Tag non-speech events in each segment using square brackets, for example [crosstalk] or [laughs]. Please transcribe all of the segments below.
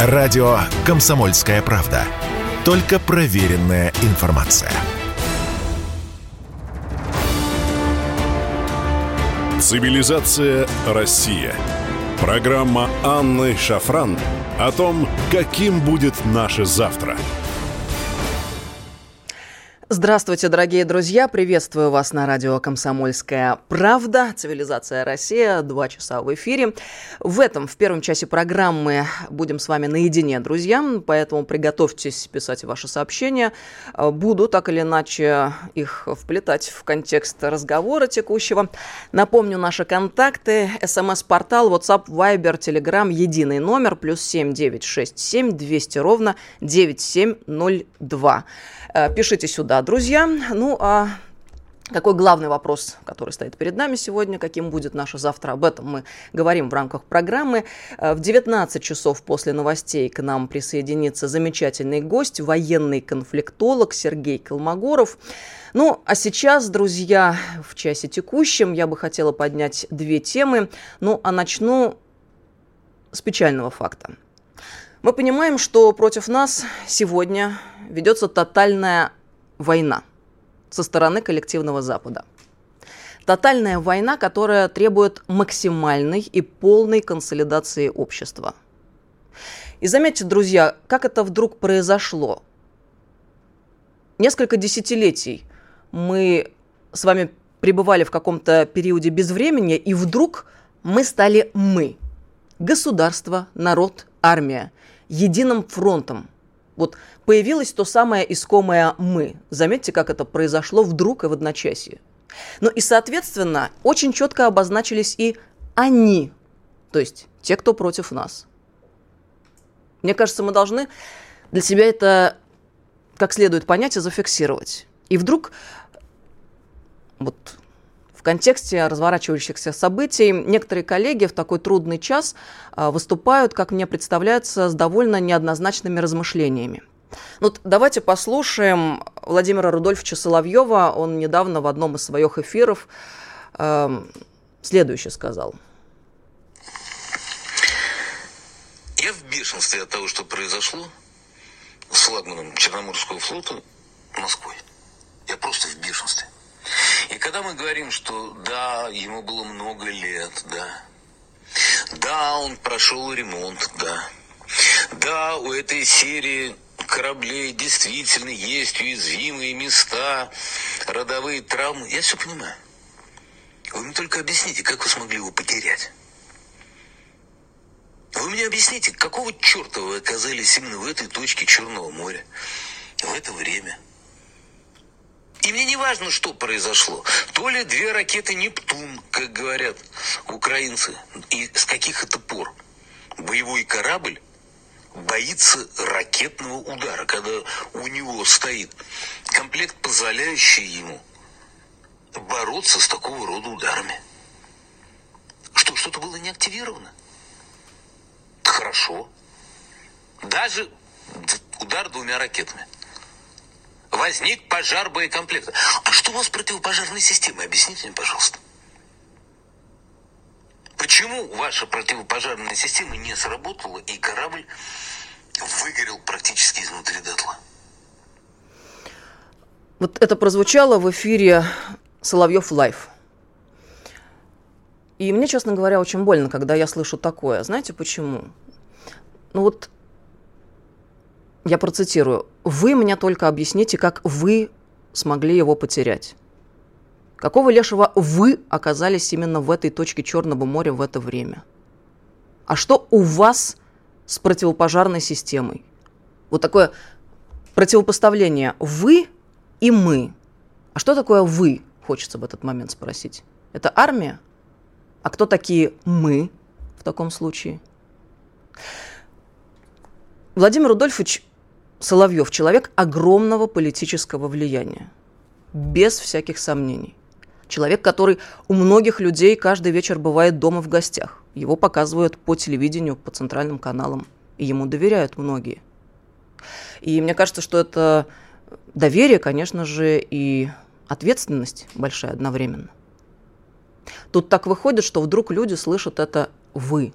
Радио «Комсомольская правда». Только проверенная информация. Цивилизация Россия. Программа Анны Шафран о том, каким будет наше завтра – Здравствуйте, дорогие друзья! Приветствую вас на радио «Комсомольская правда». Цивилизация Россия. Два часа в эфире. В этом, в первом часе программы, будем с вами наедине, друзья. Поэтому приготовьтесь писать ваши сообщения. Буду так или иначе их вплетать в контекст разговора текущего. Напомню наши контакты. СМС-портал, WhatsApp, Viber, Telegram. Единый номер. Плюс семь девять шесть семь двести ровно девять семь ноль два. Э, пишите сюда, друзья. Ну, а какой главный вопрос, который стоит перед нами сегодня, каким будет наше завтра, об этом мы говорим в рамках программы. Э, в 19 часов после новостей к нам присоединится замечательный гость, военный конфликтолог Сергей Колмогоров. Ну, а сейчас, друзья, в часе текущем я бы хотела поднять две темы. Ну, а начну с печального факта. Мы понимаем, что против нас сегодня ведется тотальная война со стороны коллективного Запада. Тотальная война, которая требует максимальной и полной консолидации общества. И заметьте, друзья, как это вдруг произошло. Несколько десятилетий мы с вами пребывали в каком-то периоде безвремени, и вдруг мы стали мы. Государство, народ, армия. Единым фронтом – вот появилось то самое искомое «мы». Заметьте, как это произошло вдруг и в одночасье. Ну и, соответственно, очень четко обозначились и «они», то есть те, кто против нас. Мне кажется, мы должны для себя это как следует понять и зафиксировать. И вдруг вот в контексте разворачивающихся событий некоторые коллеги в такой трудный час а, выступают, как мне представляется, с довольно неоднозначными размышлениями. Ну, давайте послушаем Владимира Рудольфовича Соловьева. Он недавно в одном из своих эфиров э, следующее сказал. Я в бешенстве от того, что произошло с флагманом Черноморского флота Москвой. Я просто в бешенстве. И когда мы говорим, что да, ему было много лет, да, да, он прошел ремонт, да, да, у этой серии кораблей действительно есть уязвимые места, родовые травмы. Я все понимаю. Вы мне только объясните, как вы смогли его потерять. Вы мне объясните, какого черта вы оказались именно в этой точке Черного моря в это время – и мне не важно, что произошло. То ли две ракеты «Нептун», как говорят украинцы, и с каких это пор боевой корабль боится ракетного удара, когда у него стоит комплект, позволяющий ему бороться с такого рода ударами. Что, что-то было не активировано? Хорошо. Даже удар двумя ракетами – возник пожар боекомплекта. А что у вас с противопожарной системой? Объясните мне, пожалуйста. Почему ваша противопожарная система не сработала и корабль выгорел практически изнутри дотла? Вот это прозвучало в эфире Соловьев Live. И мне, честно говоря, очень больно, когда я слышу такое. Знаете почему? Ну вот я процитирую, «Вы мне только объясните, как вы смогли его потерять». Какого лешего вы оказались именно в этой точке Черного моря в это время? А что у вас с противопожарной системой? Вот такое противопоставление «вы» и «мы». А что такое «вы», хочется в этот момент спросить. Это армия? А кто такие «мы» в таком случае? Владимир Рудольфович Соловьев человек огромного политического влияния, без всяких сомнений. Человек, который у многих людей каждый вечер бывает дома в гостях. Его показывают по телевидению, по центральным каналам, и ему доверяют многие. И мне кажется, что это доверие, конечно же, и ответственность большая одновременно. Тут так выходит, что вдруг люди слышат это «вы».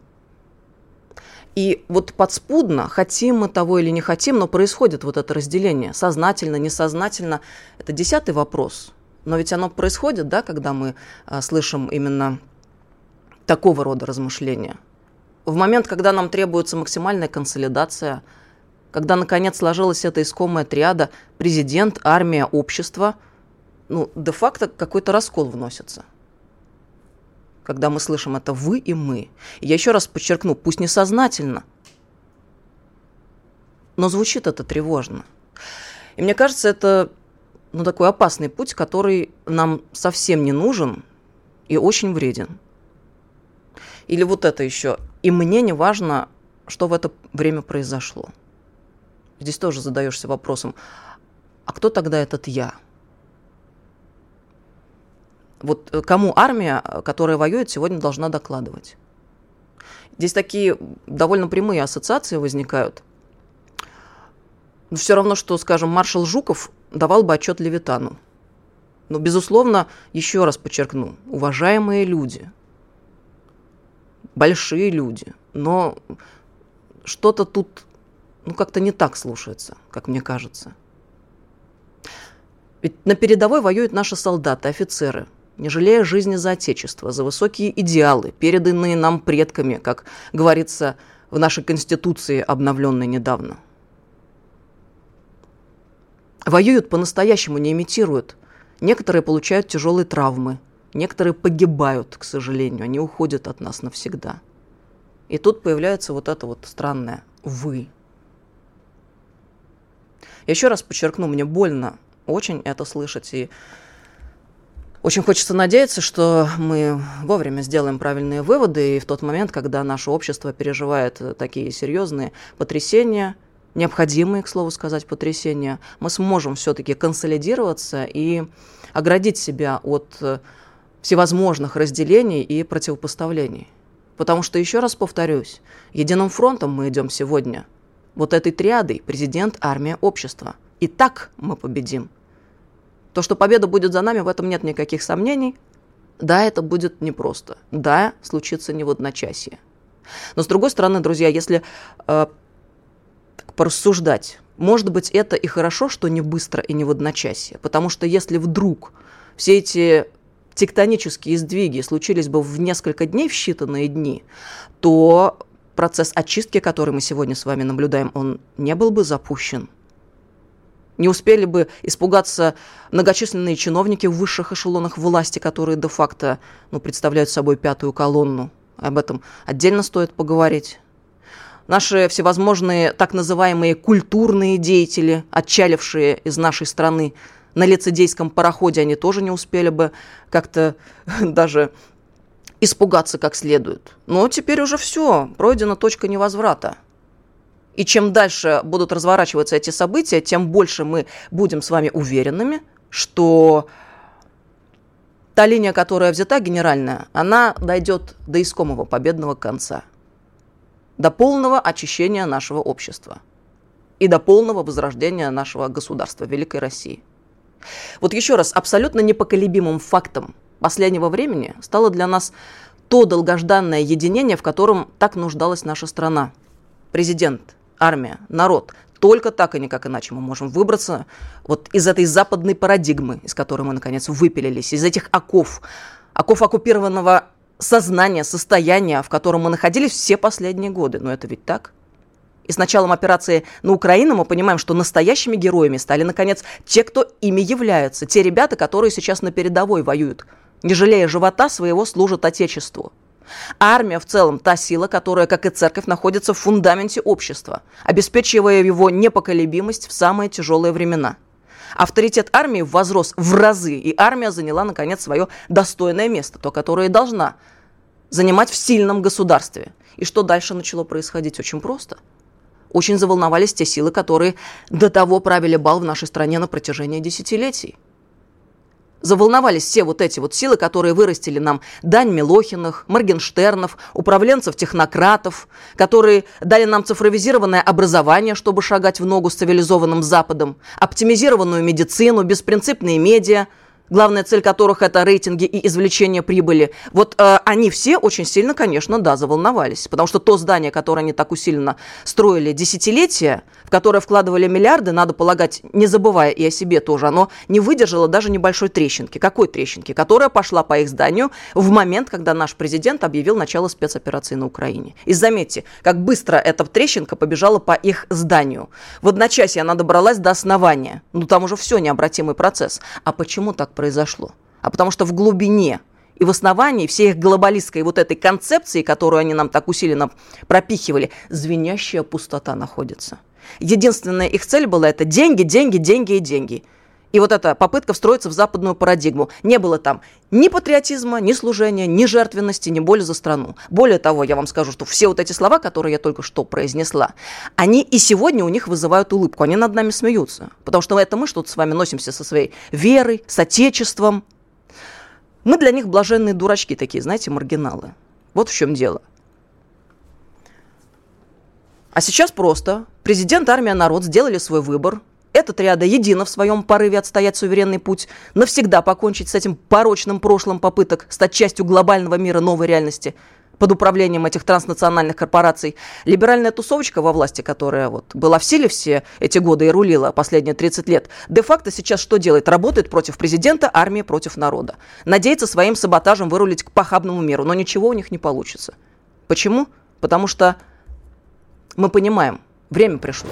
И вот подспудно, хотим мы того или не хотим, но происходит вот это разделение. Сознательно, несознательно. Это десятый вопрос. Но ведь оно происходит, да, когда мы а, слышим именно такого рода размышления. В момент, когда нам требуется максимальная консолидация, когда, наконец, сложилась эта искомая триада президент, армия, общество, ну, де-факто какой-то раскол вносится когда мы слышим это «вы» и «мы». Я еще раз подчеркну, пусть несознательно, но звучит это тревожно. И мне кажется, это ну, такой опасный путь, который нам совсем не нужен и очень вреден. Или вот это еще. И мне не важно, что в это время произошло. Здесь тоже задаешься вопросом, а кто тогда этот я? Вот э, кому армия, которая воюет, сегодня должна докладывать? Здесь такие довольно прямые ассоциации возникают. Но все равно, что, скажем, маршал Жуков давал бы отчет Левитану. Но, безусловно, еще раз подчеркну, уважаемые люди, большие люди, но что-то тут ну, как-то не так слушается, как мне кажется. Ведь на передовой воюют наши солдаты, офицеры – не жалея жизни за Отечество, за высокие идеалы, переданные нам предками, как говорится в нашей Конституции, обновленной недавно. Воюют по-настоящему, не имитируют. Некоторые получают тяжелые травмы, некоторые погибают, к сожалению, они уходят от нас навсегда. И тут появляется вот это вот странное «вы». Еще раз подчеркну, мне больно очень это слышать, и очень хочется надеяться, что мы вовремя сделаем правильные выводы, и в тот момент, когда наше общество переживает такие серьезные потрясения, необходимые, к слову сказать, потрясения, мы сможем все-таки консолидироваться и оградить себя от всевозможных разделений и противопоставлений. Потому что, еще раз повторюсь, единым фронтом мы идем сегодня. Вот этой триадой – президент, армия, общество. И так мы победим. То, что победа будет за нами, в этом нет никаких сомнений. Да, это будет непросто. Да, случится не в одночасье. Но с другой стороны, друзья, если э, порассуждать, может быть, это и хорошо, что не быстро и не в одночасье. Потому что если вдруг все эти тектонические сдвиги случились бы в несколько дней, в считанные дни, то процесс очистки, который мы сегодня с вами наблюдаем, он не был бы запущен. Не успели бы испугаться многочисленные чиновники в высших эшелонах власти, которые де-факто ну, представляют собой пятую колонну. Об этом отдельно стоит поговорить. Наши всевозможные так называемые культурные деятели, отчалившие из нашей страны на лицедейском пароходе, они тоже не успели бы как-то [laughs] даже испугаться как следует. Но теперь уже все, пройдена точка невозврата. И чем дальше будут разворачиваться эти события, тем больше мы будем с вами уверенными, что та линия, которая взята генеральная, она дойдет до искомого победного конца. До полного очищения нашего общества. И до полного возрождения нашего государства, Великой России. Вот еще раз, абсолютно непоколебимым фактом последнего времени стало для нас то долгожданное единение, в котором так нуждалась наша страна. Президент армия, народ. Только так и никак иначе мы можем выбраться вот из этой западной парадигмы, из которой мы, наконец, выпилились, из этих оков, оков оккупированного сознания, состояния, в котором мы находились все последние годы. Но это ведь так? И с началом операции на Украину мы понимаем, что настоящими героями стали, наконец, те, кто ими являются. Те ребята, которые сейчас на передовой воюют, не жалея живота своего, служат Отечеству. Армия в целом та сила, которая, как и церковь, находится в фундаменте общества, обеспечивая его непоколебимость в самые тяжелые времена. Авторитет армии возрос в разы, и армия заняла, наконец, свое достойное место, то, которое должна занимать в сильном государстве. И что дальше начало происходить? Очень просто. Очень заволновались те силы, которые до того правили бал в нашей стране на протяжении десятилетий заволновались все вот эти вот силы, которые вырастили нам Дань Милохиных, Моргенштернов, управленцев-технократов, которые дали нам цифровизированное образование, чтобы шагать в ногу с цивилизованным Западом, оптимизированную медицину, беспринципные медиа, главная цель которых это рейтинги и извлечение прибыли, вот э, они все очень сильно, конечно, да, заволновались. Потому что то здание, которое они так усиленно строили десятилетия, в которое вкладывали миллиарды, надо полагать, не забывая и о себе тоже, оно не выдержало даже небольшой трещинки. Какой трещинки? Которая пошла по их зданию в момент, когда наш президент объявил начало спецоперации на Украине. И заметьте, как быстро эта трещинка побежала по их зданию. В одночасье она добралась до основания. Ну, там уже все необратимый процесс. А почему так произошло? А потому что в глубине и в основании всей их глобалистской вот этой концепции, которую они нам так усиленно пропихивали, звенящая пустота находится. Единственная их цель была это деньги, деньги, деньги и деньги. И вот эта попытка встроиться в западную парадигму. Не было там ни патриотизма, ни служения, ни жертвенности, ни боли за страну. Более того, я вам скажу, что все вот эти слова, которые я только что произнесла, они и сегодня у них вызывают улыбку. Они над нами смеются. Потому что это мы что-то с вами носимся со своей верой, с отечеством. Мы для них блаженные дурачки такие, знаете, маргиналы. Вот в чем дело. А сейчас просто президент, армия, народ сделали свой выбор – этот ряда едино в своем порыве отстоять суверенный путь, навсегда покончить с этим порочным прошлым попыток стать частью глобального мира новой реальности под управлением этих транснациональных корпораций. Либеральная тусовочка во власти, которая вот была в силе все эти годы и рулила последние 30 лет, де-факто сейчас что делает? Работает против президента, армии против народа. Надеется своим саботажем вырулить к похабному миру, но ничего у них не получится. Почему? Потому что мы понимаем, время пришло.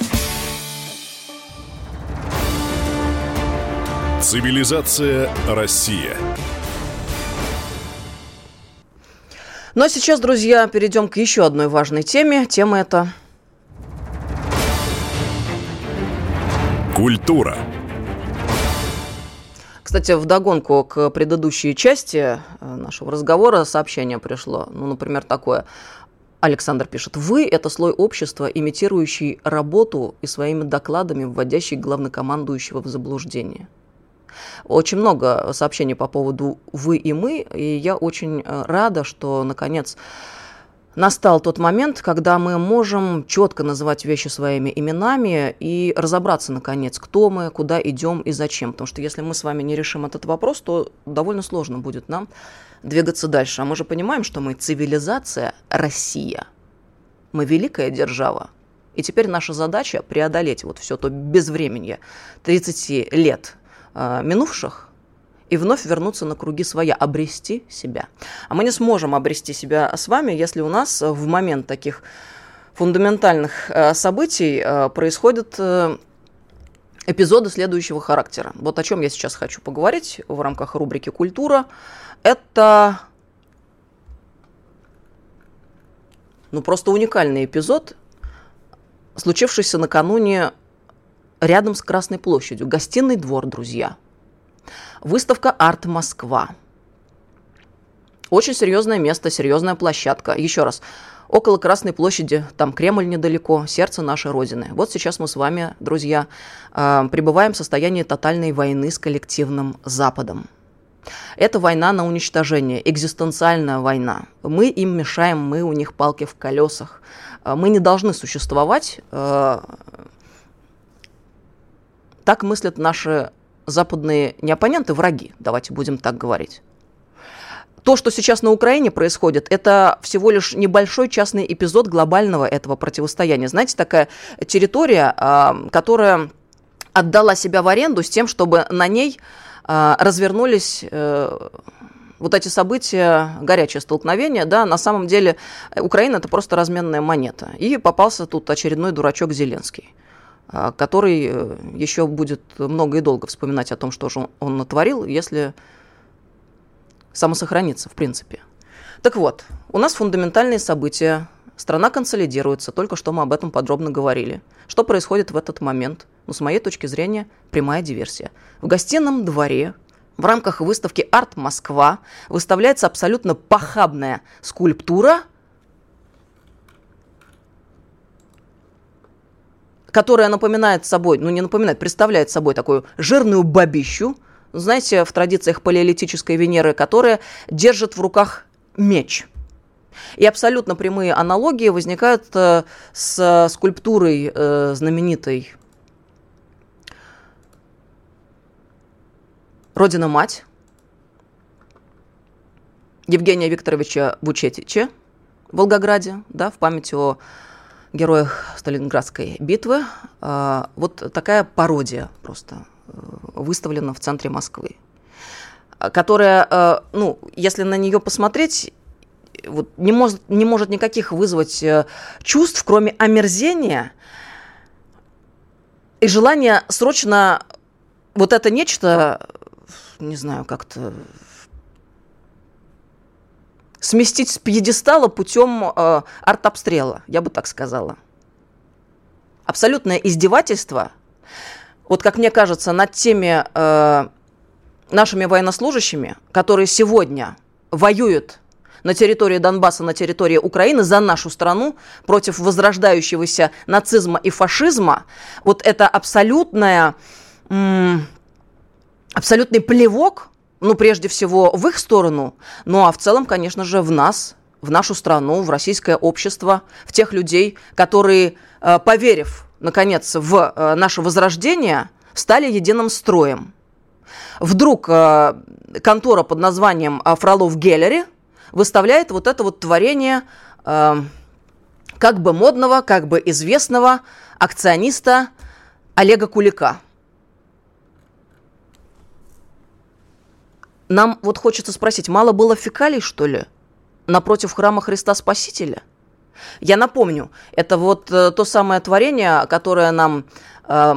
Цивилизация Россия. Ну а сейчас, друзья, перейдем к еще одной важной теме. Тема это... Культура. Кстати, в догонку к предыдущей части э, нашего разговора сообщение пришло. Ну, например, такое. Александр пишет, вы – это слой общества, имитирующий работу и своими докладами вводящий главнокомандующего в заблуждение. Очень много сообщений по поводу «вы» и «мы», и я очень э, рада, что, наконец, настал тот момент, когда мы можем четко называть вещи своими именами и разобраться, наконец, кто мы, куда идем и зачем. Потому что если мы с вами не решим этот вопрос, то довольно сложно будет нам двигаться дальше. А мы же понимаем, что мы цивилизация Россия. Мы великая держава. И теперь наша задача преодолеть вот все то безвременье 30 лет э, минувших и вновь вернуться на круги своя, обрести себя. А мы не сможем обрести себя с вами, если у нас в момент таких фундаментальных э, событий э, происходят эпизоды следующего характера. Вот о чем я сейчас хочу поговорить в рамках рубрики «Культура». Это ну, просто уникальный эпизод, случившийся накануне рядом с Красной площадью. Гостиный двор, друзья. Выставка «Арт Москва». Очень серьезное место, серьезная площадка. Еще раз, около Красной площади, там Кремль недалеко, сердце нашей Родины. Вот сейчас мы с вами, друзья, э, пребываем в состоянии тотальной войны с коллективным Западом. Это война на уничтожение, экзистенциальная война. Мы им мешаем, мы у них палки в колесах. Э, мы не должны существовать э, так мыслят наши западные не оппоненты, враги, давайте будем так говорить. То, что сейчас на Украине происходит, это всего лишь небольшой частный эпизод глобального этого противостояния. Знаете, такая территория, а, которая отдала себя в аренду с тем, чтобы на ней а, развернулись э, вот эти события, горячее столкновение, да, на самом деле Украина это просто разменная монета. И попался тут очередной дурачок Зеленский. А, который э, еще будет много и долго вспоминать о том, что же он натворил, если самосохранится, в принципе. Так вот, у нас фундаментальные события, страна консолидируется, только что мы об этом подробно говорили. Что происходит в этот момент? Ну, с моей точки зрения, прямая диверсия. В гостином дворе в рамках выставки «Арт Москва» выставляется абсолютно похабная скульптура, которая напоминает собой, ну не напоминает, представляет собой такую жирную бабищу, знаете, в традициях палеолитической Венеры, которая держит в руках меч. И абсолютно прямые аналогии возникают э, с скульптурой э, знаменитой Родина-мать Евгения Викторовича Вучетича в Волгограде, да, в память о героях Сталинградской битвы. Э, вот такая пародия просто э, выставлена в центре Москвы, которая, э, ну, если на нее посмотреть, вот не может, не может никаких вызвать чувств, кроме омерзения и желания срочно вот это нечто, не знаю, как-то сместить с пьедестала путем э, артобстрела, я бы так сказала. Абсолютное издевательство, вот как мне кажется, над теми э, нашими военнослужащими, которые сегодня воюют на территории Донбасса, на территории Украины за нашу страну против возрождающегося нацизма и фашизма, вот это абсолютное, абсолютный плевок ну, прежде всего, в их сторону, ну, а в целом, конечно же, в нас, в нашу страну, в российское общество, в тех людей, которые, э, поверив, наконец, в э, наше возрождение, стали единым строем. Вдруг э, контора под названием Фролов Геллери выставляет вот это вот творение как бы модного, как бы известного акциониста Олега Кулика – Нам вот хочется спросить, мало было фекалий, что ли, напротив храма Христа Спасителя? Я напомню, это вот э, то самое творение, которое нам э,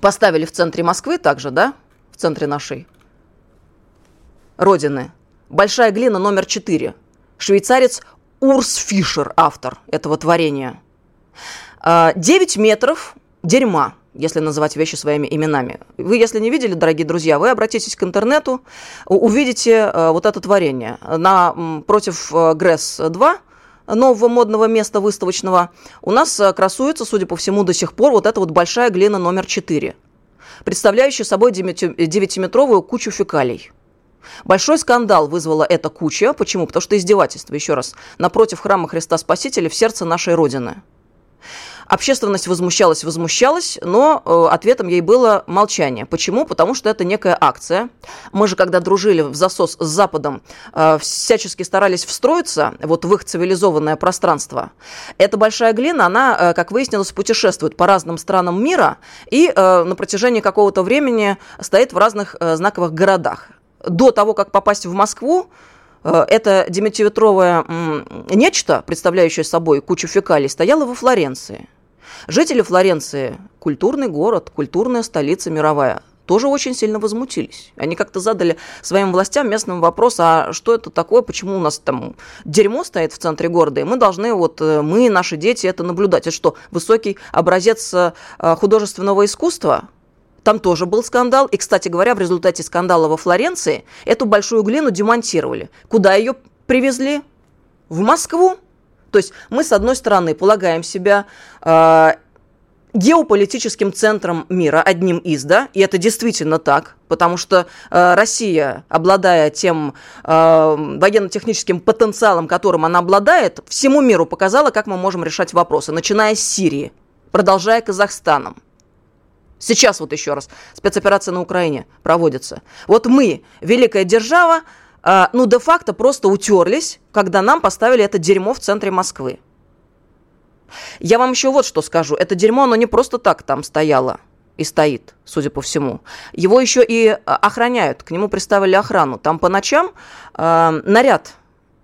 поставили в центре Москвы также, да, в центре нашей родины. Большая глина номер 4. Швейцарец Урс Фишер, автор этого творения. 9 э, метров дерьма – если называть вещи своими именами. Вы, если не видели, дорогие друзья, вы обратитесь к интернету, увидите э, вот это творение. На, против э, ГРЭС-2 нового модного места выставочного, у нас э, красуется, судя по всему, до сих пор вот эта вот большая глина номер 4, представляющая собой 9-метровую кучу фекалий. Большой скандал вызвала эта куча. Почему? Потому что издевательство, еще раз, напротив храма Христа Спасителя в сердце нашей Родины. Общественность возмущалась, возмущалась, но э, ответом ей было молчание. Почему? Потому что это некая акция. Мы же, когда дружили в засос с Западом, э, всячески старались встроиться вот в их цивилизованное пространство. Эта большая глина, она, э, как выяснилось, путешествует по разным странам мира и э, на протяжении какого-то времени стоит в разных э, знаковых городах. До того, как попасть в Москву, э, это девятиметровое нечто, представляющее собой кучу фекалий, стояло во Флоренции. Жители Флоренции, культурный город, культурная столица мировая, тоже очень сильно возмутились. Они как-то задали своим властям местным вопрос, а что это такое, почему у нас там дерьмо стоит в центре города, и мы должны, вот э, мы, наши дети, это наблюдать. Это что, высокий образец э, художественного искусства? Там тоже был скандал. И, кстати говоря, в результате скандала во Флоренции эту большую глину демонтировали. Куда ее привезли? В Москву. То есть мы, с одной стороны, полагаем себя э, геополитическим центром мира, одним из, да, и это действительно так, потому что э, Россия, обладая тем э, военно-техническим потенциалом, которым она обладает, всему миру показала, как мы можем решать вопросы, начиная с Сирии, продолжая Казахстаном. Сейчас вот еще раз, спецоперация на Украине проводится. Вот мы, великая держава, ну, де-факто просто утерлись, когда нам поставили это дерьмо в центре Москвы. Я вам еще вот что скажу. Это дерьмо, оно не просто так там стояло и стоит, судя по всему. Его еще и а, охраняют, к нему приставили охрану. Там по ночам э, наряд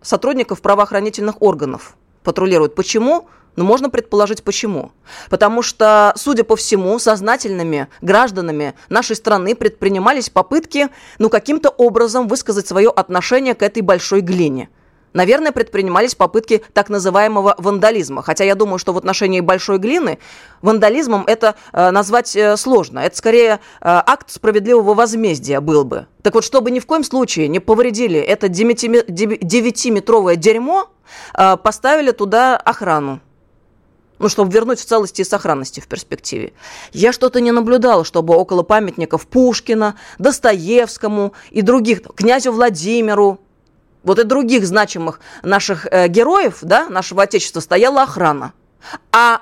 сотрудников правоохранительных органов патрулирует. Почему? Но можно предположить почему. Потому что, судя по всему, сознательными гражданами нашей страны предпринимались попытки, ну, каким-то образом высказать свое отношение к этой большой глине. Наверное, предпринимались попытки так называемого вандализма. Хотя я думаю, что в отношении большой глины вандализмом это э, назвать э, сложно. Это скорее э, акт справедливого возмездия был бы. Так вот, чтобы ни в коем случае не повредили это 9-метровое дерьмо, э, поставили туда охрану. Ну, чтобы вернуть в целости и сохранности в перспективе. Я что-то не наблюдала, чтобы около памятников Пушкина, Достоевскому и других, князю Владимиру, вот и других значимых наших э, героев, да, нашего Отечества, стояла охрана. А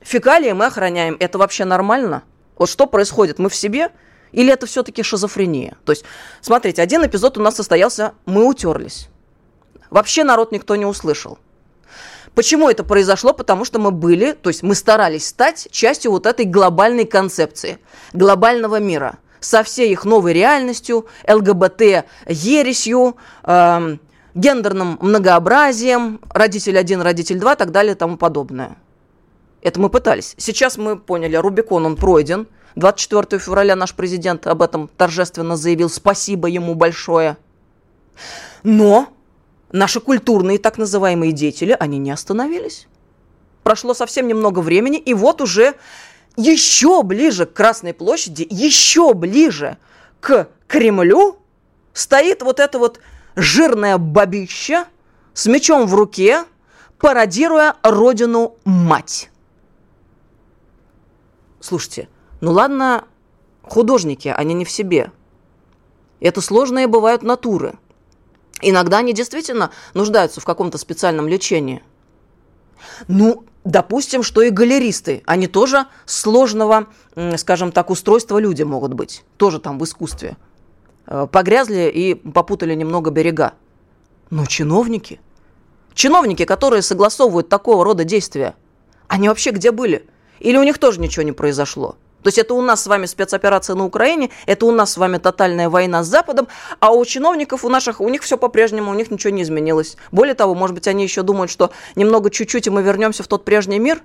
фекалии мы охраняем. Это вообще нормально? Вот что происходит? Мы в себе? Или это все-таки шизофрения? То есть, смотрите, один эпизод у нас состоялся, мы утерлись. Вообще народ никто не услышал. Почему это произошло? Потому что мы были, то есть мы старались стать частью вот этой глобальной концепции, глобального мира – со всей их новой реальностью, ЛГБТ-ересью, э, эм, гендерным многообразием, родитель один, родитель два, так далее и тому подобное. Это мы пытались. Сейчас мы поняли, Рубикон, он пройден. 24 февраля наш президент об этом торжественно заявил. Спасибо ему большое. Но наши культурные так называемые деятели, они не остановились. Прошло совсем немного времени, и вот уже еще ближе к Красной площади, еще ближе к Кремлю стоит вот это вот жирное бабище с мечом в руке, пародируя родину мать. Слушайте, ну ладно, художники, они не в себе. Это сложные бывают натуры. Иногда они действительно нуждаются в каком-то специальном лечении. Ну, Допустим, что и галеристы, они тоже сложного, скажем так, устройства люди могут быть, тоже там в искусстве. Э, погрязли и попутали немного берега. Но чиновники, чиновники, которые согласовывают такого рода действия, они вообще где были? Или у них тоже ничего не произошло? То есть это у нас с вами спецоперация на Украине, это у нас с вами тотальная война с Западом, а у чиновников, у наших, у них все по-прежнему, у них ничего не изменилось. Более того, может быть, они еще думают, что немного чуть-чуть, и мы вернемся в тот прежний мир,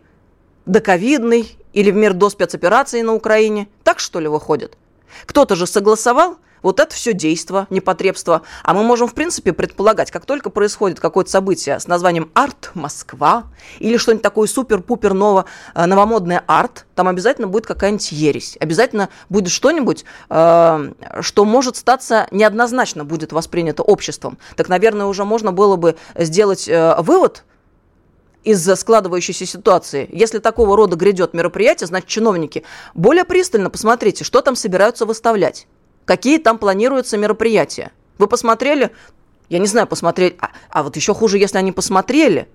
доковидный, или в мир до спецоперации на Украине. Так что ли выходит? Кто-то же согласовал, вот это все действо, непотребство. А мы можем, в принципе, предполагать, как только происходит какое-то событие с названием «Арт Москва» или что-нибудь такое супер-пупер ново, э, новомодное «Арт», там обязательно будет какая-нибудь ересь. Обязательно будет что-нибудь, э, что может статься неоднозначно будет воспринято обществом. Так, наверное, уже можно было бы сделать э, вывод из за складывающейся ситуации. Если такого рода грядет мероприятие, значит, чиновники более пристально посмотрите, что там собираются выставлять какие там планируются мероприятия. Вы посмотрели? Я не знаю, посмотрели. А, а вот еще хуже, если они посмотрели,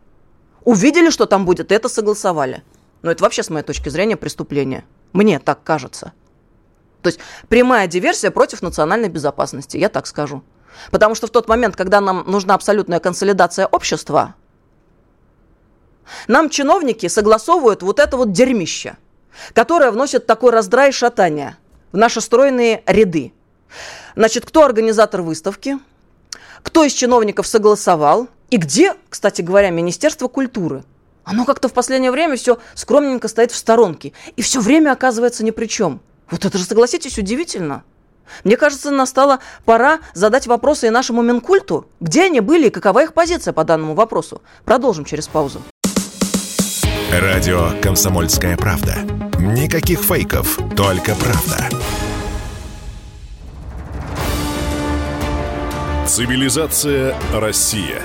увидели, что там будет, это согласовали. Но это вообще, с моей точки зрения, преступление. Мне так кажется. То есть прямая диверсия против национальной безопасности, я так скажу. Потому что в тот момент, когда нам нужна абсолютная консолидация общества, нам чиновники согласовывают вот это вот дерьмище, которое вносит такой раздрай и шатание в наши стройные ряды. Значит, кто организатор выставки? Кто из чиновников согласовал? И где, кстати говоря, Министерство культуры? Оно как-то в последнее время все скромненько стоит в сторонке. И все время оказывается ни при чем. Вот это же, согласитесь, удивительно. Мне кажется, настала пора задать вопросы и нашему Минкульту. Где они были и какова их позиция по данному вопросу? Продолжим через паузу. Радио «Комсомольская правда». Никаких фейков, только правда. Цивилизация Россия.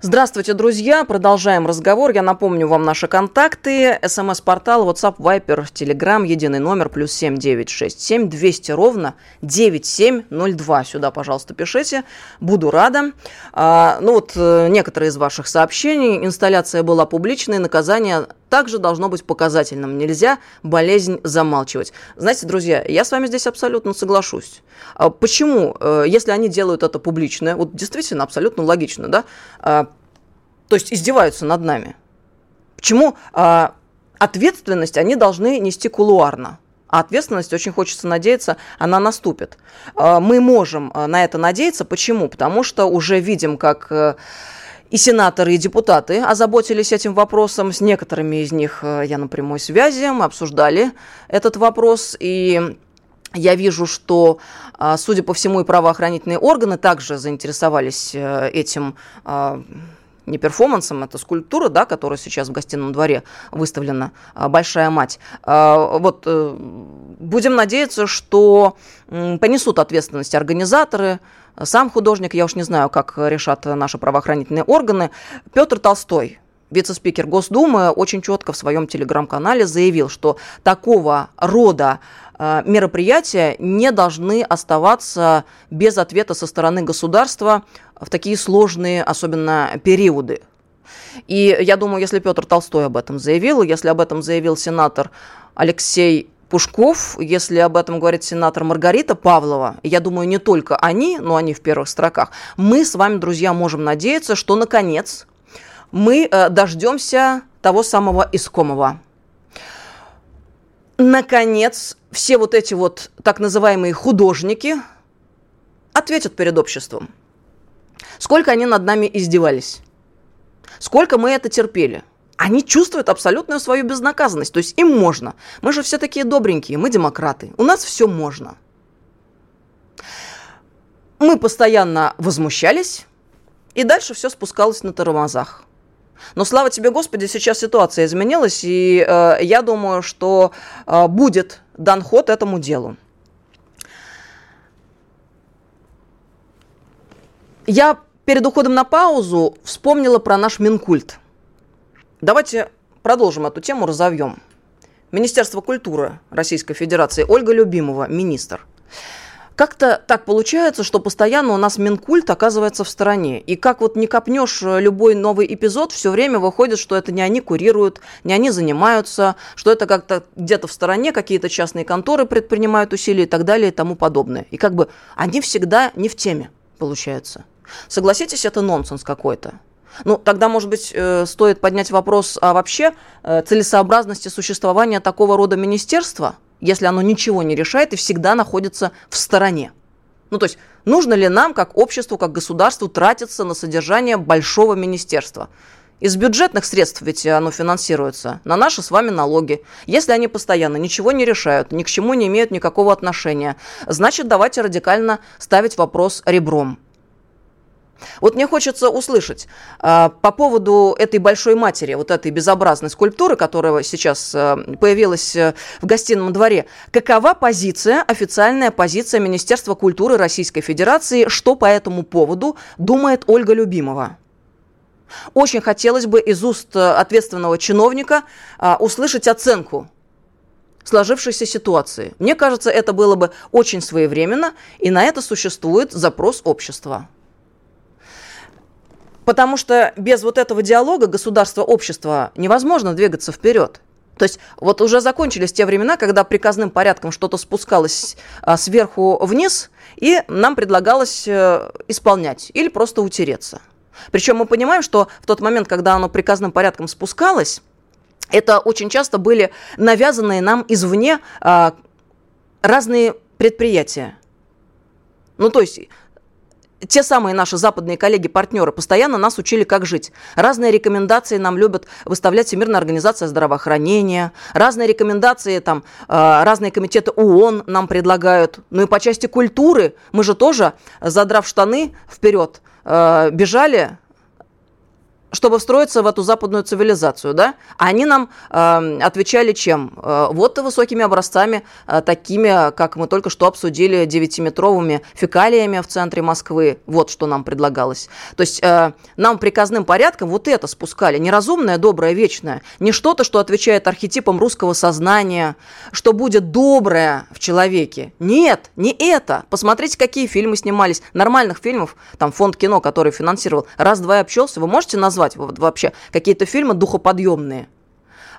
Здравствуйте, друзья. Продолжаем разговор. Я напомню вам наши контакты. СМС-портал, WhatsApp, Viper, Telegram, единый номер, плюс семь девять шесть семь двести ровно девять семь ноль два. Сюда, пожалуйста, пишите. Буду рада. А, ну вот, э, некоторые из ваших сообщений. Инсталляция была публичной, наказание также должно быть показательным. Нельзя болезнь замалчивать. Знаете, друзья, я с вами здесь абсолютно соглашусь. А почему, э, если они делают это публично, вот действительно абсолютно логично, да, а, то есть издеваются над нами. Почему а, ответственность они должны нести кулуарно? А ответственность, очень хочется надеяться, она наступит. Мы можем а, на это надеяться. Почему? Потому что уже видим, как э, и сенаторы, и депутаты озаботились этим вопросом. С некоторыми из них э, я на прямой связи. Мы обсуждали этот вопрос. И Я вижу, что, а, судя по всему, и правоохранительные органы также заинтересовались э, этим а, не перформансом, это скульптура, да, которая сейчас в гостином дворе выставлена, а, «Большая мать». Вот э, будем надеяться, что понесут ответственность организаторы, сам художник, я уж не знаю, как решат наши правоохранительные органы. Петр Толстой, вице-спикер Госдумы, очень четко в своем телеграм-канале заявил, что такого рода Э, мероприятия не должны оставаться без ответа со стороны государства в такие сложные, особенно периоды. И я думаю, если Петр Толстой об этом заявил, если об этом заявил сенатор Алексей Пушков, если об этом говорит сенатор Маргарита Павлова, я думаю, не только они, но они в первых строках, мы с вами, друзья, можем надеяться, что, наконец, мы э, дождемся того самого искомого наконец, все вот эти вот так называемые художники ответят перед обществом. Сколько они над нами издевались? Сколько мы это терпели? Они чувствуют абсолютную свою безнаказанность. То есть им можно. Мы же все такие добренькие, мы демократы. У нас все можно. Мы постоянно возмущались, и дальше все спускалось на тормозах. Но слава тебе, Господи, сейчас ситуация изменилась, и э, я думаю, что э, будет дан ход этому делу. Я перед уходом на паузу вспомнила про наш Минкульт. Давайте продолжим эту тему, разовьем. Министерство культуры Российской Федерации, Ольга Любимова, министр. Как-то так получается, что постоянно у нас Минкульт оказывается в стороне. И как вот не копнешь э, любой новый эпизод, все время выходит, что это не они курируют, не они занимаются, что это как-то где-то в стороне какие-то частные конторы предпринимают усилия и так далее и тому подобное. И как бы они всегда не в теме, получается. Согласитесь, это нонсенс какой-то. Ну, тогда, может быть, э, стоит поднять вопрос о вообще э, целесообразности существования такого рода министерства – если оно ничего не решает и всегда находится в стороне. Ну, то есть, нужно ли нам, как обществу, как государству, тратиться на содержание большого министерства? Из бюджетных средств ведь оно финансируется, на наши с вами налоги. Если они постоянно ничего не решают, ни к чему не имеют никакого отношения, значит, давайте радикально ставить вопрос ребром. Вот мне хочется услышать э, по поводу этой большой матери, вот этой безобразной скульптуры, которая сейчас э, появилась э, в гостином дворе. Какова позиция, официальная позиция Министерства культуры Российской Федерации, что по этому поводу думает Ольга Любимова? Очень хотелось бы из уст э, ответственного чиновника э, услышать оценку сложившейся ситуации. Мне кажется, это было бы очень своевременно, и на это существует запрос общества. Потому что без вот этого диалога государство, общество невозможно двигаться вперед. То есть вот уже закончились те времена, когда приказным порядком что-то спускалось а, сверху вниз, и нам предлагалось а, исполнять или просто утереться. Причем мы понимаем, что в тот момент, когда оно приказным порядком спускалось, это очень часто были навязанные нам извне а, разные предприятия. Ну, то есть те самые наши западные коллеги-партнеры постоянно нас учили, как жить. Разные рекомендации нам любят выставлять Всемирная организация здравоохранения, разные рекомендации, там, э, разные комитеты ООН нам предлагают. Ну и по части культуры мы же тоже, задрав штаны вперед, э, бежали чтобы встроиться в эту западную цивилизацию, да, они нам э, отвечали чем? Э, вот высокими образцами, э, такими, как мы только что обсудили, девятиметровыми фекалиями в центре Москвы, вот что нам предлагалось. То есть э, нам приказным порядком вот это спускали, неразумное, доброе, вечное, не что-то, что отвечает архетипам русского сознания, что будет доброе в человеке. Нет, не это. Посмотрите, какие фильмы снимались, нормальных фильмов, там фонд кино, который финансировал, раз-два общался, вы можете назвать назвать вот вообще какие-то фильмы духоподъемные,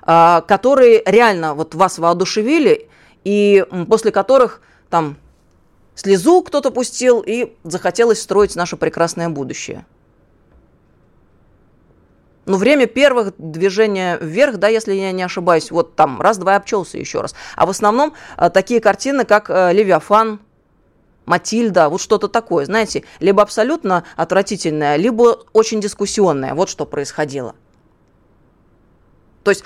а, которые реально вот вас воодушевили, и после которых там слезу кто-то пустил, и захотелось строить наше прекрасное будущее. Ну, время первых движения вверх, да, если я не ошибаюсь, вот там раз-два обчелся еще раз. А в основном а, такие картины, как а, «Левиафан», Матильда, вот что-то такое, знаете, либо абсолютно отвратительное, либо очень дискуссионное. Вот что происходило. То есть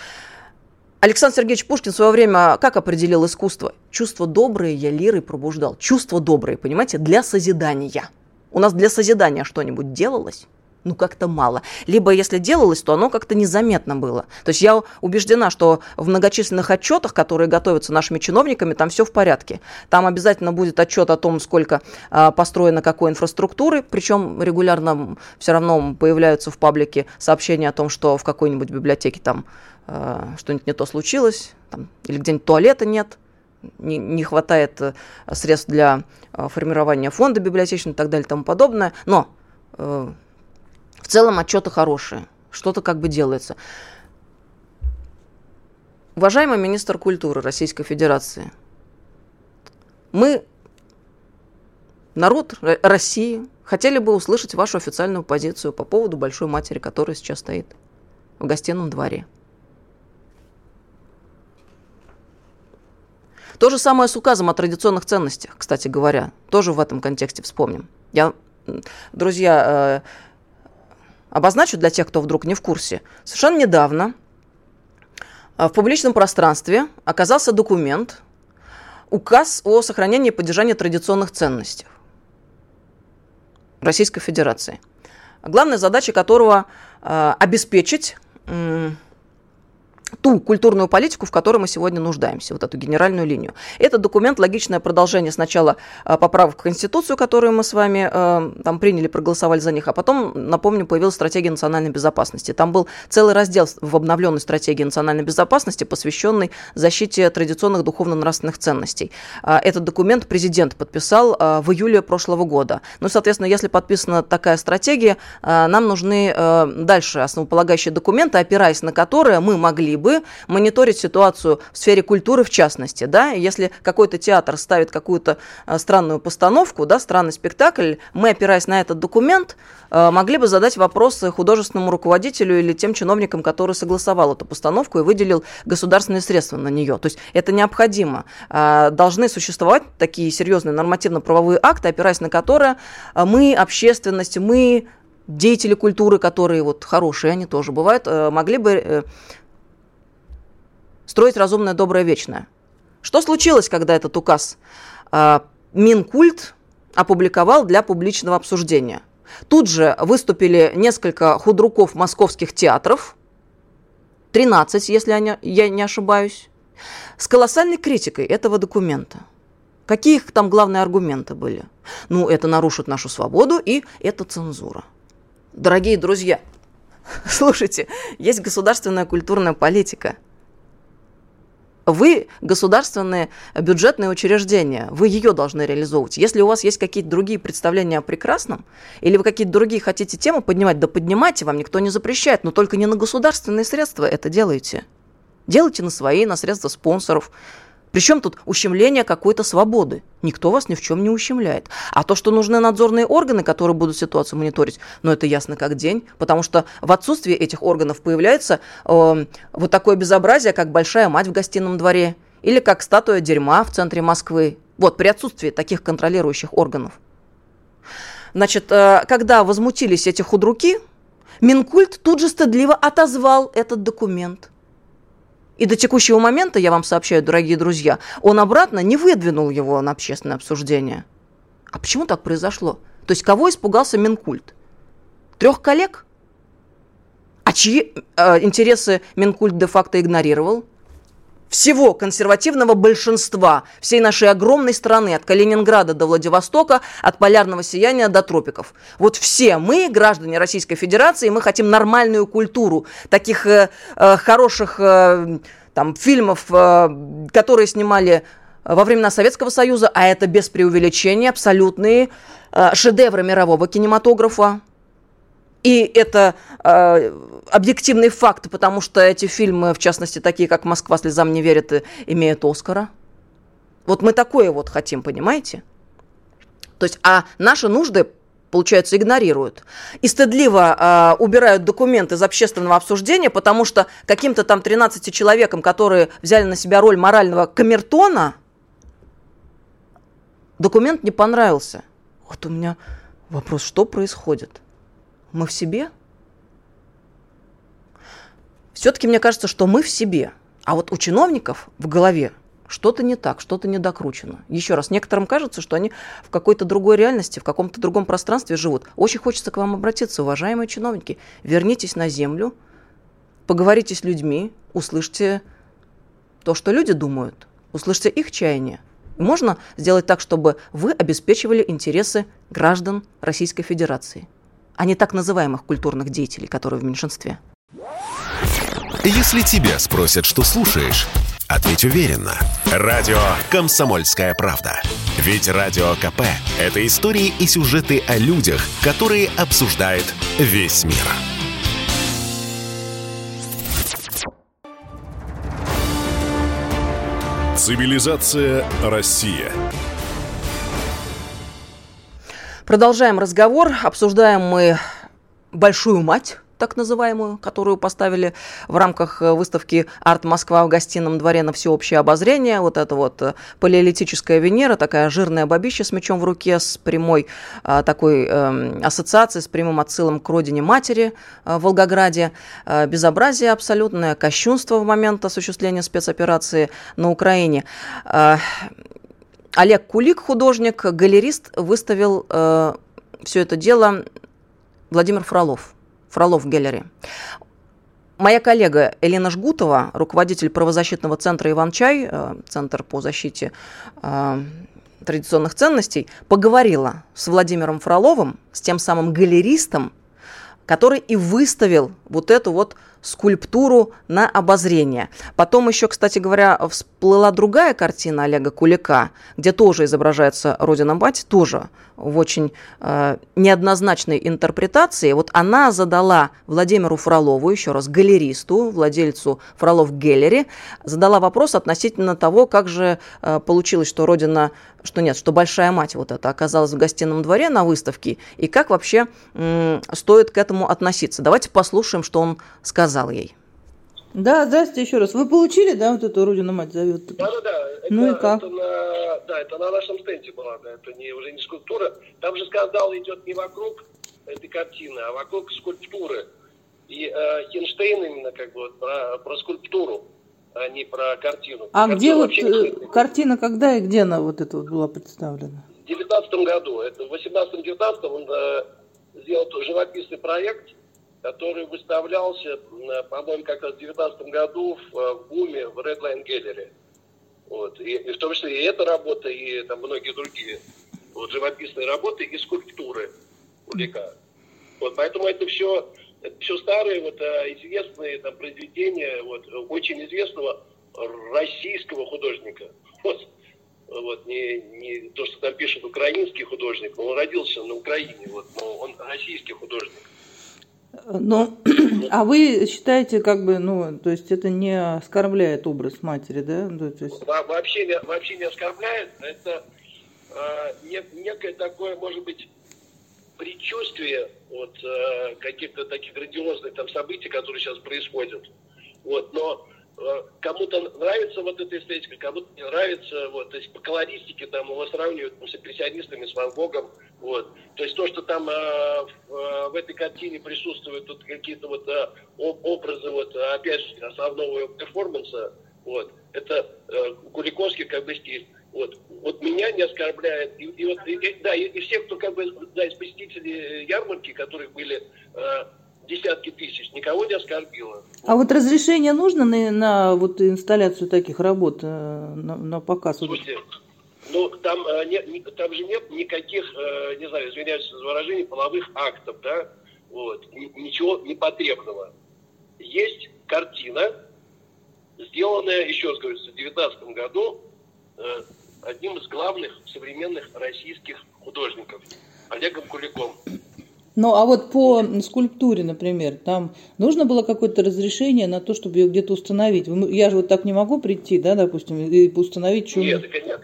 Александр Сергеевич Пушкин в свое время как определил искусство? Чувство доброе я лирой пробуждал. Чувство доброе, понимаете, для созидания. У нас для созидания что-нибудь делалось? Ну, как-то мало. Либо, если делалось, то оно как-то незаметно было. То есть я убеждена, что в многочисленных отчетах, которые готовятся нашими чиновниками, там все в порядке. Там обязательно будет отчет о том, сколько а, построено какой инфраструктуры, причем регулярно все равно появляются в паблике сообщения о том, что в какой-нибудь библиотеке там а, что-нибудь не то случилось, там, или где-нибудь туалета нет, не, не хватает а, средств для а, формирования фонда библиотечного и так далее и тому подобное. Но э, в целом отчеты хорошие, что-то как бы делается. Уважаемый министр культуры Российской Федерации, мы, народ России, хотели бы услышать вашу официальную позицию по поводу Большой Матери, которая сейчас стоит в гостином дворе. То же самое с указом о традиционных ценностях, кстати говоря, тоже в этом контексте вспомним. Я, друзья, э, обозначу для тех, кто вдруг не в курсе. Совершенно недавно а, в публичном пространстве оказался документ, указ о сохранении и поддержании традиционных ценностей Российской Федерации. Главная задача которого э, обеспечить э, ту культурную политику, в которой мы сегодня нуждаемся, вот эту генеральную линию. Этот документ – логичное продолжение сначала э, поправок в Конституцию, которую мы с вами э, там приняли, проголосовали за них, а потом, напомню, появилась стратегия национальной безопасности. Там был целый раздел в обновленной стратегии национальной безопасности, посвященный защите традиционных духовно-нравственных ценностей. Э, этот документ президент подписал в июле прошлого года. Ну, соответственно, если подписана такая стратегия, нам нужны дальше основополагающие документы, опираясь на которые мы могли мониторить ситуацию в сфере культуры в частности, да, если какой-то театр ставит какую-то э, странную постановку, да, странный спектакль, мы, опираясь на этот документ, э, могли бы задать вопросы художественному руководителю или тем чиновникам, который согласовал эту постановку и выделил государственные средства на нее. То есть это необходимо. Э, должны существовать такие серьезные нормативно-правовые акты, опираясь на которые мы, общественность, мы, деятели культуры, которые вот хорошие, они тоже бывают, могли бы строить разумное, доброе, вечное. Что случилось, когда этот указ э, Минкульт опубликовал для публичного обсуждения? Тут же выступили несколько худруков московских театров, 13, если я не ошибаюсь, с колоссальной критикой этого документа. Какие их там главные аргументы были? Ну, это нарушит нашу свободу и это цензура. Дорогие друзья, [laughs] слушайте, есть государственная культурная политика – вы государственные бюджетные учреждения, вы ее должны реализовывать. Если у вас есть какие-то другие представления о прекрасном, или вы какие-то другие хотите темы поднимать, да поднимайте, вам никто не запрещает, но только не на государственные средства это делайте. Делайте на свои, на средства спонсоров. Причем тут ущемление какой-то свободы? Никто вас ни в чем не ущемляет. А то, что нужны надзорные органы, которые будут ситуацию мониторить, ну это ясно как день, потому что в отсутствии этих органов появляется э, вот такое безобразие, как большая мать в гостином дворе или как статуя дерьма в центре Москвы. Вот при отсутствии таких контролирующих органов. Значит, э, когда возмутились эти худруки, Минкульт тут же стыдливо отозвал этот документ – и до текущего момента, я вам сообщаю, дорогие друзья, он обратно не выдвинул его на общественное обсуждение. А почему так произошло? То есть кого испугался Минкульт? Трех коллег? А чьи э, интересы Минкульт де-факто игнорировал? Всего консервативного большинства всей нашей огромной страны, от Калининграда до Владивостока, от полярного сияния до тропиков. Вот все мы, граждане Российской Федерации, мы хотим нормальную культуру, таких э, э, хороших э, там, фильмов, э, которые снимали во времена Советского Союза, а это без преувеличения абсолютные э, шедевры мирового кинематографа. И это э, объективный факт, потому что эти фильмы, в частности, такие как «Москва слезам не верит», э, имеют Оскара. Вот мы такое вот хотим, понимаете? То есть, а наши нужды получается, игнорируют. И стыдливо э, убирают документы из общественного обсуждения, потому что каким-то там 13 человекам, которые взяли на себя роль морального камертона, документ не понравился. Вот у меня вопрос, что происходит? Мы в себе? Все-таки мне кажется, что мы в себе. А вот у чиновников в голове что-то не так, что-то недокручено. Еще раз, некоторым кажется, что они в какой-то другой реальности, в каком-то другом пространстве живут. Очень хочется к вам обратиться, уважаемые чиновники. Вернитесь на землю, поговорите с людьми, услышьте то, что люди думают, услышьте их чаяние. Можно сделать так, чтобы вы обеспечивали интересы граждан Российской Федерации, а не так называемых культурных деятелей, которые в меньшинстве. Если тебя спросят, что слушаешь, ответь уверенно. Радио «Комсомольская правда». Ведь Радио КП – это истории и сюжеты о людях, которые обсуждает весь мир. Цивилизация Россия. Продолжаем разговор. Обсуждаем мы большую мать так называемую, которую поставили в рамках э, выставки «Арт Москва» в гостином дворе на всеобщее обозрение. Вот это вот э, палеолитическая Венера, такая жирная бабища с мечом в руке, с прямой а, такой э, ассоциацией, с прямым отсылом к родине матери в Волгограде. Безобразие абсолютное, кощунство в момент осуществления спецоперации на Украине. Олег Кулик, художник, галерист, выставил э, все это дело Владимир Фролов. Фролов Геллери. Моя коллега Елена Жгутова, руководитель правозащитного центра «Иван-Чай», э, Центр по защите э, традиционных ценностей, поговорила с Владимиром Фроловым, с тем самым галеристом, который и выставил вот эту вот скульптуру на обозрение. Потом еще, кстати говоря, всплыла другая картина Олега Кулика, где тоже изображается Родина Мать, тоже в очень э, неоднозначной интерпретации. Вот она задала Владимиру Фролову, еще раз, галеристу, владельцу Фролов Геллери, задала вопрос относительно того, как же э, получилось, что Родина, что нет, что Большая Мать вот это оказалась в гостином дворе на выставке, и как вообще э, стоит к этому относиться. Давайте послушаем, что он сказал ей. Да, здрасте еще раз. Вы получили, да, вот эту Родину мать зовет? Да, да, да. Ну и как? Это на, да, это на нашем стенде была, да, это не, уже не скульптура. Там же скандал идет не вокруг этой картины, а вокруг скульптуры. И э, Хинштейн именно как бы вот про, про скульптуру, а не про картину. А Картину где вот э, картина, когда и где она вот эта вот была представлена? В 19 году, это в 18-19 он э, сделал живописный проект, который выставлялся, э, по-моему, как раз в 19 году в, э, в БУМе в Redline Gallery. Вот. И, и в том числе и эта работа, и там многие другие вот, живописные работы и скульптуры Кулика. Вот, поэтому это все, это все старые, вот, э, известные там, произведения вот, очень известного российского художника. Вот, вот, не, не то, что там пишет украинский художник, он родился на Украине, вот, но он российский художник. Ну, [clears throat] а вы считаете, как бы, ну, то есть это не оскорбляет образ матери, да? Ну, то есть... Во- Вообще, не- вообще не оскорбляет. Это э, не- некое такое, может быть, предчувствие вот, э, каких-то таких грандиозных там событий, которые сейчас происходят. Вот, но э, кому-то нравится вот эта эстетика, кому-то не нравится, вот, то есть по колористике там его сравнивают с импрессионистами, с Ван Гогом, вот, то есть то, что там э, в, э, в этой картине присутствуют тут какие-то вот э, об- образы, вот, э, опять же, основного перформанса, вот, это э, Куликовский как бы стиль. Вот, вот меня не оскорбляет. И, и вот, и- и- да, и, и все, кто как бы, да, из посетителей ярмарки, которых были э, десятки тысяч, никого не оскорбило. А вот разрешение нужно на, на вот инсталляцию таких работ, э, на, на показ? Слушайте, ну там, э, не- не- там же нет никаких, э, не знаю, извиняюсь за выражение, половых актов, да, вот, ничего непотребного. Есть картина, сделанная, еще раз говорю, в 2019 году э, одним из главных современных российских художников, Олегом Куликом. Ну, а вот по скульптуре, например, там нужно было какое-то разрешение на то, чтобы ее где-то установить? Я же вот так не могу прийти, да, допустим, и установить что Нет, нет.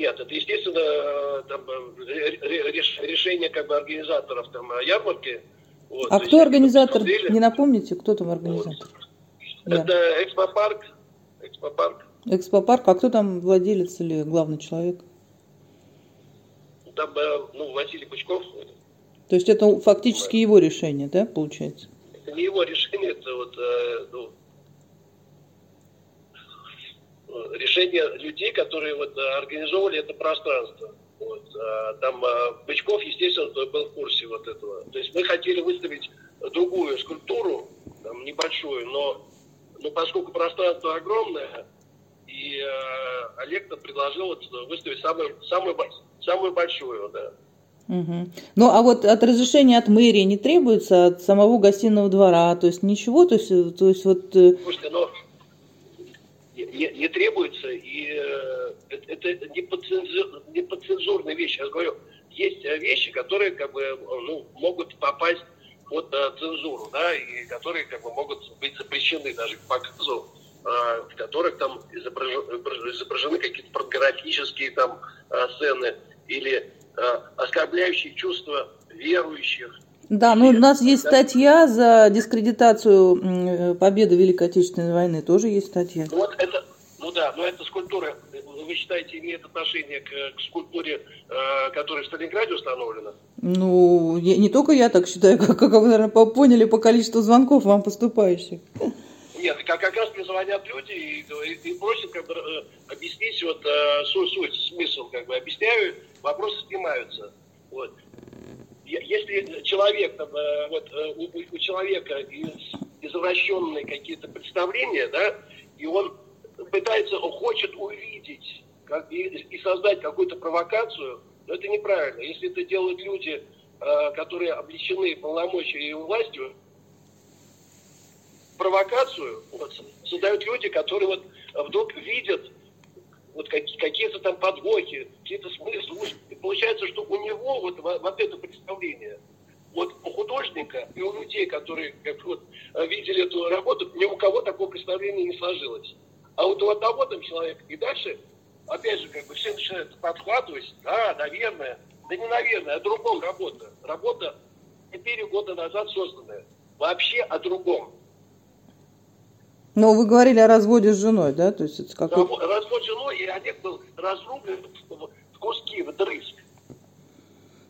Нет, это, естественно, э, там, э, ре- ре- реш- решение как бы организаторов там, э, ярмарки. Вот, А то кто есть организатор? Не напомните, кто там организатор? Я. Это экспопарк. Экспопарк. Экспопарк, а кто там владелец или главный человек? Там, ну, Василий Пучков, То есть это фактически его решение, да, получается? это не его решение, это вот, ну, отношения людей, которые вот организовывали это пространство. Вот. Там Бычков, естественно, был в курсе вот этого. То есть мы хотели выставить другую скульптуру, там, небольшую, но, но поскольку пространство огромное, и э, Олег предложил вот выставить самую, самую, самую большую, да. Угу. Ну, а вот от разрешения от мэрии не требуется, от самого гостиного двора, то есть ничего, то есть, то есть вот... Э, Слушайте, но не, не требуется, и э, это, это не, подцензур, не подцензурная вещь, я говорю, есть э, вещи, которые как бы ну, могут попасть под э, цензуру, да, и которые как бы могут быть запрещены даже к показу, э, в которых там изображены, изображены какие-то порнографические там э, сцены или э, оскорбляющие чувства верующих. Да, ну у нас есть статья за дискредитацию победы Великой Отечественной войны, тоже есть статья. Ну, вот это, ну да, но эта скульптура, вы считаете, имеет отношение к, к скульптуре, э, которая в Сталинграде установлена? Ну, я, не только я так считаю, [laughs] как, как вы, наверное, поняли по количеству звонков вам поступающих. Нет, как, как раз мне звонят люди и, и, и просят как бы, э, объяснить вот э, суть, суть, смысл, как бы объясняю, вопросы снимаются. Вот. Если человек, там, э, вот, э, у, у человека из, извращенные какие-то представления, да, и он пытается, он хочет увидеть как, и, и создать какую-то провокацию, но это неправильно. Если это делают люди, э, которые обличены полномочиями и властью, провокацию вот, создают люди, которые вот вдруг видят вот какие-то там подвохи, какие-то смыслы. И получается, что у него вот, вот это представление, вот у художника и у людей, которые как вот, видели эту работу, ни у кого такого представления не сложилось. А вот у одного там человека, и дальше, опять же, как бы все начинают подхватывать, да, наверное, да не наверное, о другом работа. Работа 4 года назад созданная. Вообще о другом. Но вы говорили о разводе с женой, да? То есть это какой... Развод с женой, и Олег был разрублен в куски, в дрызг.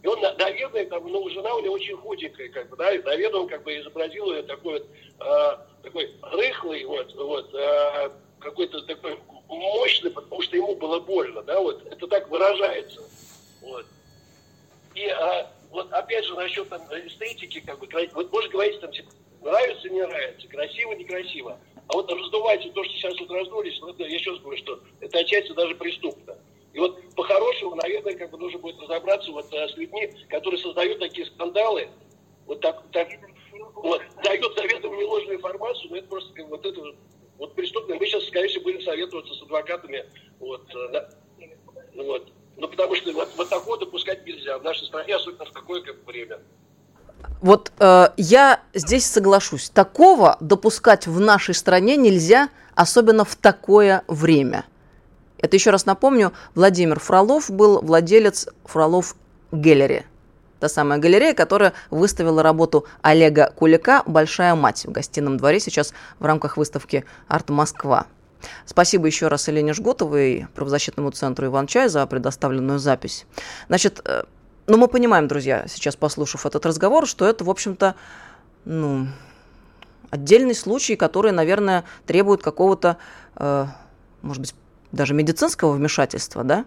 И он, наверное, там, ну, жена у него очень худенькая, как бы, да, и, наверное, он как бы изобразил ее такой вот, э, такой рыхлый, вот, вот, э, какой-то такой мощный, потому что ему было больно, да, вот, это так выражается, вот. И а, вот опять же насчет там эстетики, как бы, вот можно говорить там, типа, нравится, не нравится, красиво, некрасиво. А вот раздувайте то, что сейчас вот раздулись, ну, это, я еще раз говорю, что это отчасти даже преступно. И вот по-хорошему, наверное, как бы нужно будет разобраться вот э, с людьми, которые создают такие скандалы, вот так, так вот, дают заведомо неложную информацию, но это просто как, вот это вот преступные, мы сейчас, скорее всего, будем советоваться с адвокатами, вот, э, да, вот. Ну, потому что вот, вот такое допускать нельзя в нашей стране, особенно в такое как время. Вот э, я здесь соглашусь. Такого допускать в нашей стране нельзя, особенно в такое время. Это еще раз напомню, Владимир Фролов был владелец Фролов Геллери та самая галерея, которая выставила работу Олега Кулика «Большая мать» в гостином дворе сейчас в рамках выставки «Арт Москва». Спасибо еще раз Елене Жгутовой, правозащитному центру Иван Чай за предоставленную запись. Значит, ну мы понимаем, друзья, сейчас послушав этот разговор, что это, в общем-то, ну, отдельный случай, который, наверное, требует какого-то, э, может быть, даже медицинского вмешательства, да?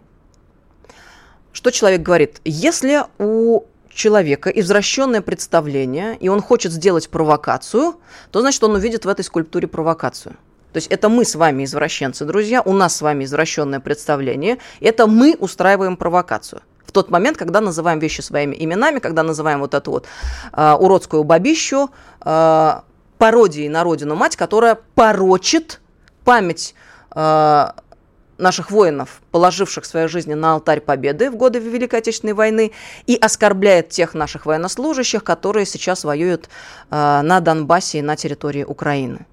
Что человек говорит? Если у человека извращенное представление, и он хочет сделать провокацию, то значит он увидит в этой скульптуре провокацию. То есть это мы с вами извращенцы, друзья, у нас с вами извращенное представление, это мы устраиваем провокацию. В тот момент, когда называем вещи своими именами, когда называем вот эту вот э, уродскую бабищу э, пародией на родину мать, которая порочит память э, наших воинов, положивших свои жизни на алтарь победы в годы Великой Отечественной войны, и оскорбляет тех наших военнослужащих, которые сейчас воюют э, на Донбассе и на территории Украины.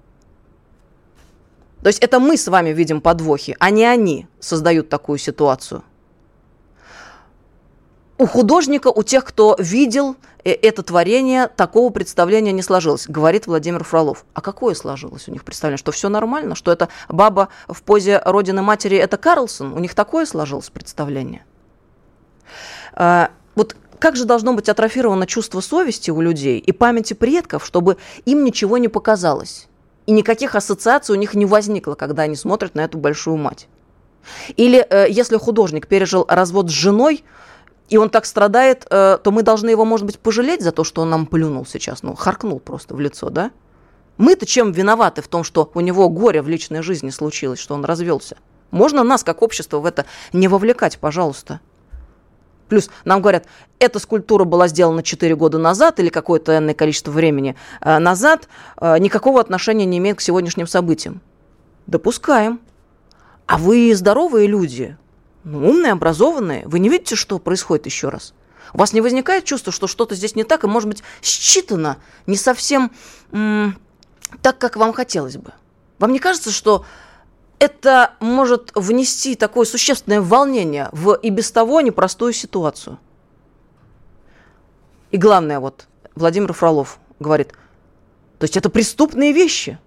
То есть это мы с вами видим подвохи, а не они создают такую ситуацию у художника, у тех, кто видел э, это творение, такого представления не сложилось, говорит Владимир Фролов. А какое сложилось у них представление? Что все нормально? Что это баба в позе родины матери, это Карлсон? У них такое сложилось представление? А, вот как же должно быть атрофировано чувство совести у людей и памяти предков, чтобы им ничего не показалось? И никаких ассоциаций у них не возникло, когда они смотрят на эту большую мать. Или э, если художник пережил развод с женой, и он так страдает, э, то мы должны его, может быть, пожалеть за то, что он нам плюнул сейчас, ну, харкнул просто в лицо, да? Мы-то чем виноваты в том, что у него горе в личной жизни случилось, что он развелся? Можно нас, как общество, в это не вовлекать, пожалуйста. Плюс нам говорят, эта скульптура была сделана 4 года назад или какое-то энное количество времени э, назад, э, никакого отношения не имеет к сегодняшним событиям. Допускаем. А вы здоровые люди, умные, образованные, вы не видите, что происходит еще раз? У вас не возникает чувство, что что-то здесь не так, и, может быть, считано не совсем м- так, как вам хотелось бы? Вам не кажется, что это может внести такое существенное волнение в и без того непростую ситуацию? И главное, вот Владимир Фролов говорит, то есть это преступные вещи.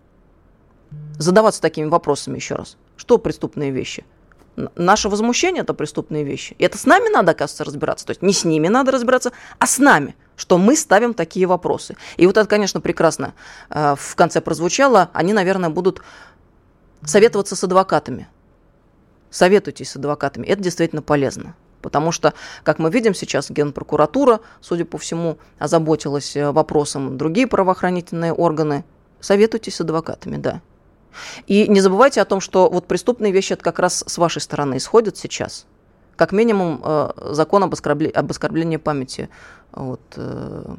Задаваться такими вопросами еще раз. Что преступные вещи? Наше возмущение – это преступные вещи. И это с нами надо, оказывается, разбираться. То есть не с ними надо разбираться, а с нами, что мы ставим такие вопросы. И вот это, конечно, прекрасно э, в конце прозвучало. Они, наверное, будут советоваться с адвокатами. Советуйтесь с адвокатами. Это действительно полезно. Потому что, как мы видим сейчас, Генпрокуратура, судя по всему, озаботилась э, вопросом, другие правоохранительные органы. Советуйтесь с адвокатами, да. И не забывайте о том, что вот преступные вещи это как раз с вашей стороны исходят сейчас. Как минимум э, закон об, оскорбли... об оскорблении памяти вот, э,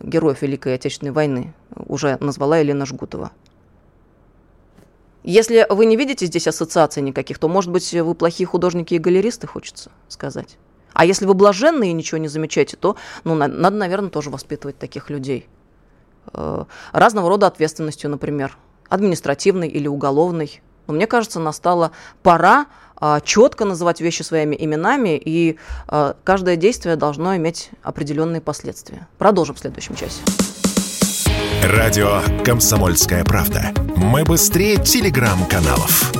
героев Великой Отечественной войны уже назвала Елена Жгутова. Если вы не видите здесь ассоциаций никаких, то, может быть, вы плохие художники и галеристы, хочется сказать. А если вы блаженные и ничего не замечаете, то ну, надо, наверное, тоже воспитывать таких людей. Э, разного рода ответственностью, например административной или уголовной. Но мне кажется, настала пора а, четко называть вещи своими именами, и а, каждое действие должно иметь определенные последствия. Продолжим в следующем часе. Радио «Комсомольская правда». Мы быстрее телеграм-каналов.